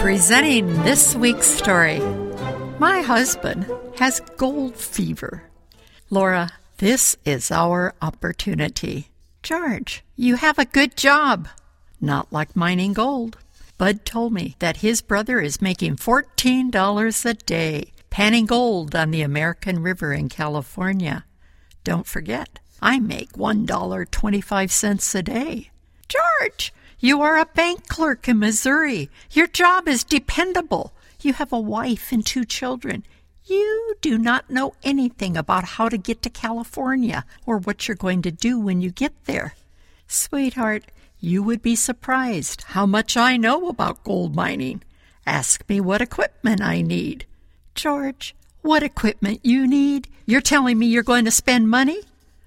Presenting this week's story My husband has gold fever. Laura, this is our opportunity. George, you have a good job. Not like mining gold. Bud told me that his brother is making $14 a day panning gold on the American River in California. Don't forget, I make $1.25 a day. George, you are a bank clerk in Missouri. Your job is dependable. You have a wife and two children. You do not know anything about how to get to California or what you're going to do when you get there. Sweetheart, you would be surprised how much I know about gold mining. Ask me what equipment I need. George, what equipment you need? You're telling me you're going to spend money?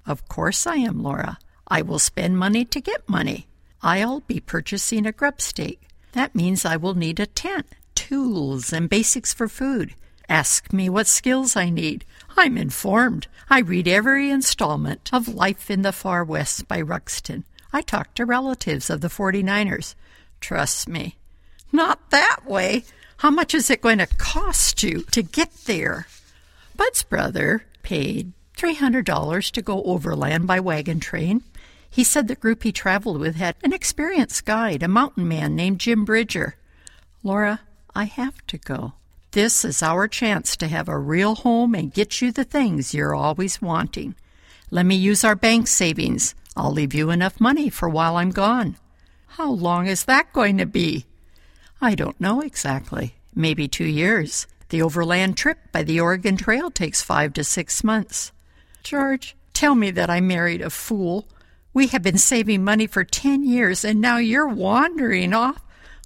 Of course I am, Laura. I will spend money to get money. I'll be purchasing a grub stake. That means I will need a tent, tools, and basics for food. Ask me what skills I need. I'm informed. I read every installment of Life in the Far West by Ruxton. I talk to relatives of the 49ers. Trust me. Not that way. How much is it going to cost you to get there? Bud's brother paid $300 to go overland by wagon train. He said the group he traveled with had an experienced guide, a mountain man named Jim Bridger. Laura, I have to go. This is our chance to have a real home and get you the things you're always wanting. Let me use our bank savings. I'll leave you enough money for while I'm gone. How long is that going to be? I don't know exactly. Maybe two years. The overland trip by the Oregon Trail takes five to six months. George, tell me that I married a fool. We have been saving money for ten years, and now you're wandering off.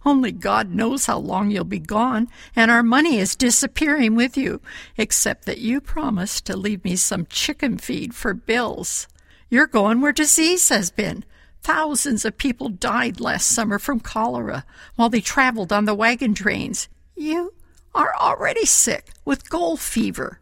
Only God knows how long you'll be gone, and our money is disappearing with you, except that you promised to leave me some chicken feed for bills. You're going where disease has been. Thousands of people died last summer from cholera while they traveled on the wagon trains. You are already sick with gold fever.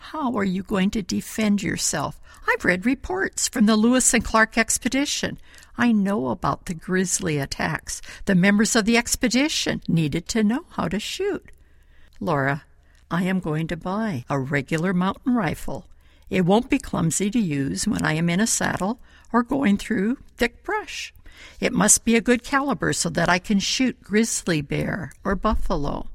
How are you going to defend yourself? I've read reports from the Lewis and Clark expedition. I know about the grisly attacks. The members of the expedition needed to know how to shoot. Laura, I am going to buy a regular mountain rifle. It won't be clumsy to use when I am in a saddle or going through thick brush. It must be a good caliber so that I can shoot grizzly bear or buffalo.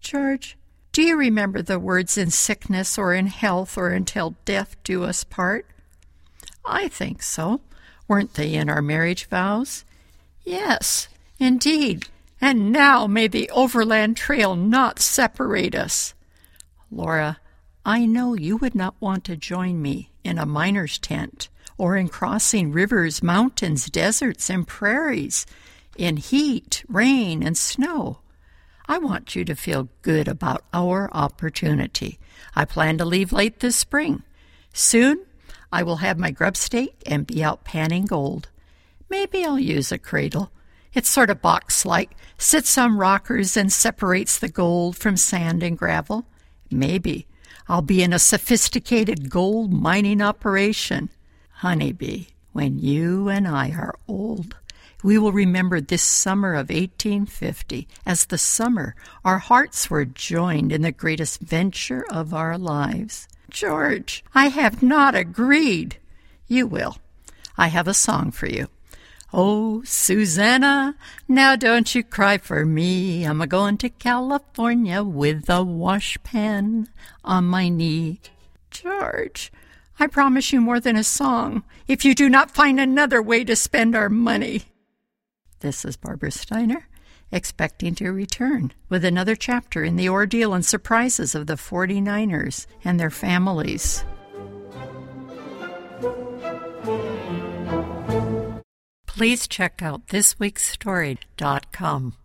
George, do you remember the words in sickness or in health or until death do us part? I think so. Weren't they in our marriage vows? Yes, indeed. And now may the overland trail not separate us. Laura, I know you would not want to join me in a miner's tent or in crossing rivers, mountains, deserts, and prairies, in heat, rain, and snow. I want you to feel good about our opportunity. I plan to leave late this spring. Soon I will have my grub stake and be out panning gold. Maybe I'll use a cradle. It's sort of box like, sits on rockers and separates the gold from sand and gravel. Maybe I'll be in a sophisticated gold mining operation. Honeybee, when you and I are old, we will remember this summer of 1850 as the summer our hearts were joined in the greatest venture of our lives. George, I have not agreed. You will. I have a song for you. Oh, Susanna, now don't you cry for me. I'm a going to California with a washpan on my knee. George, I promise you more than a song if you do not find another way to spend our money. This is Barbara Steiner, expecting to return with another chapter in the ordeal and surprises of the 49ers and their families. Please check out thisweekstory.com.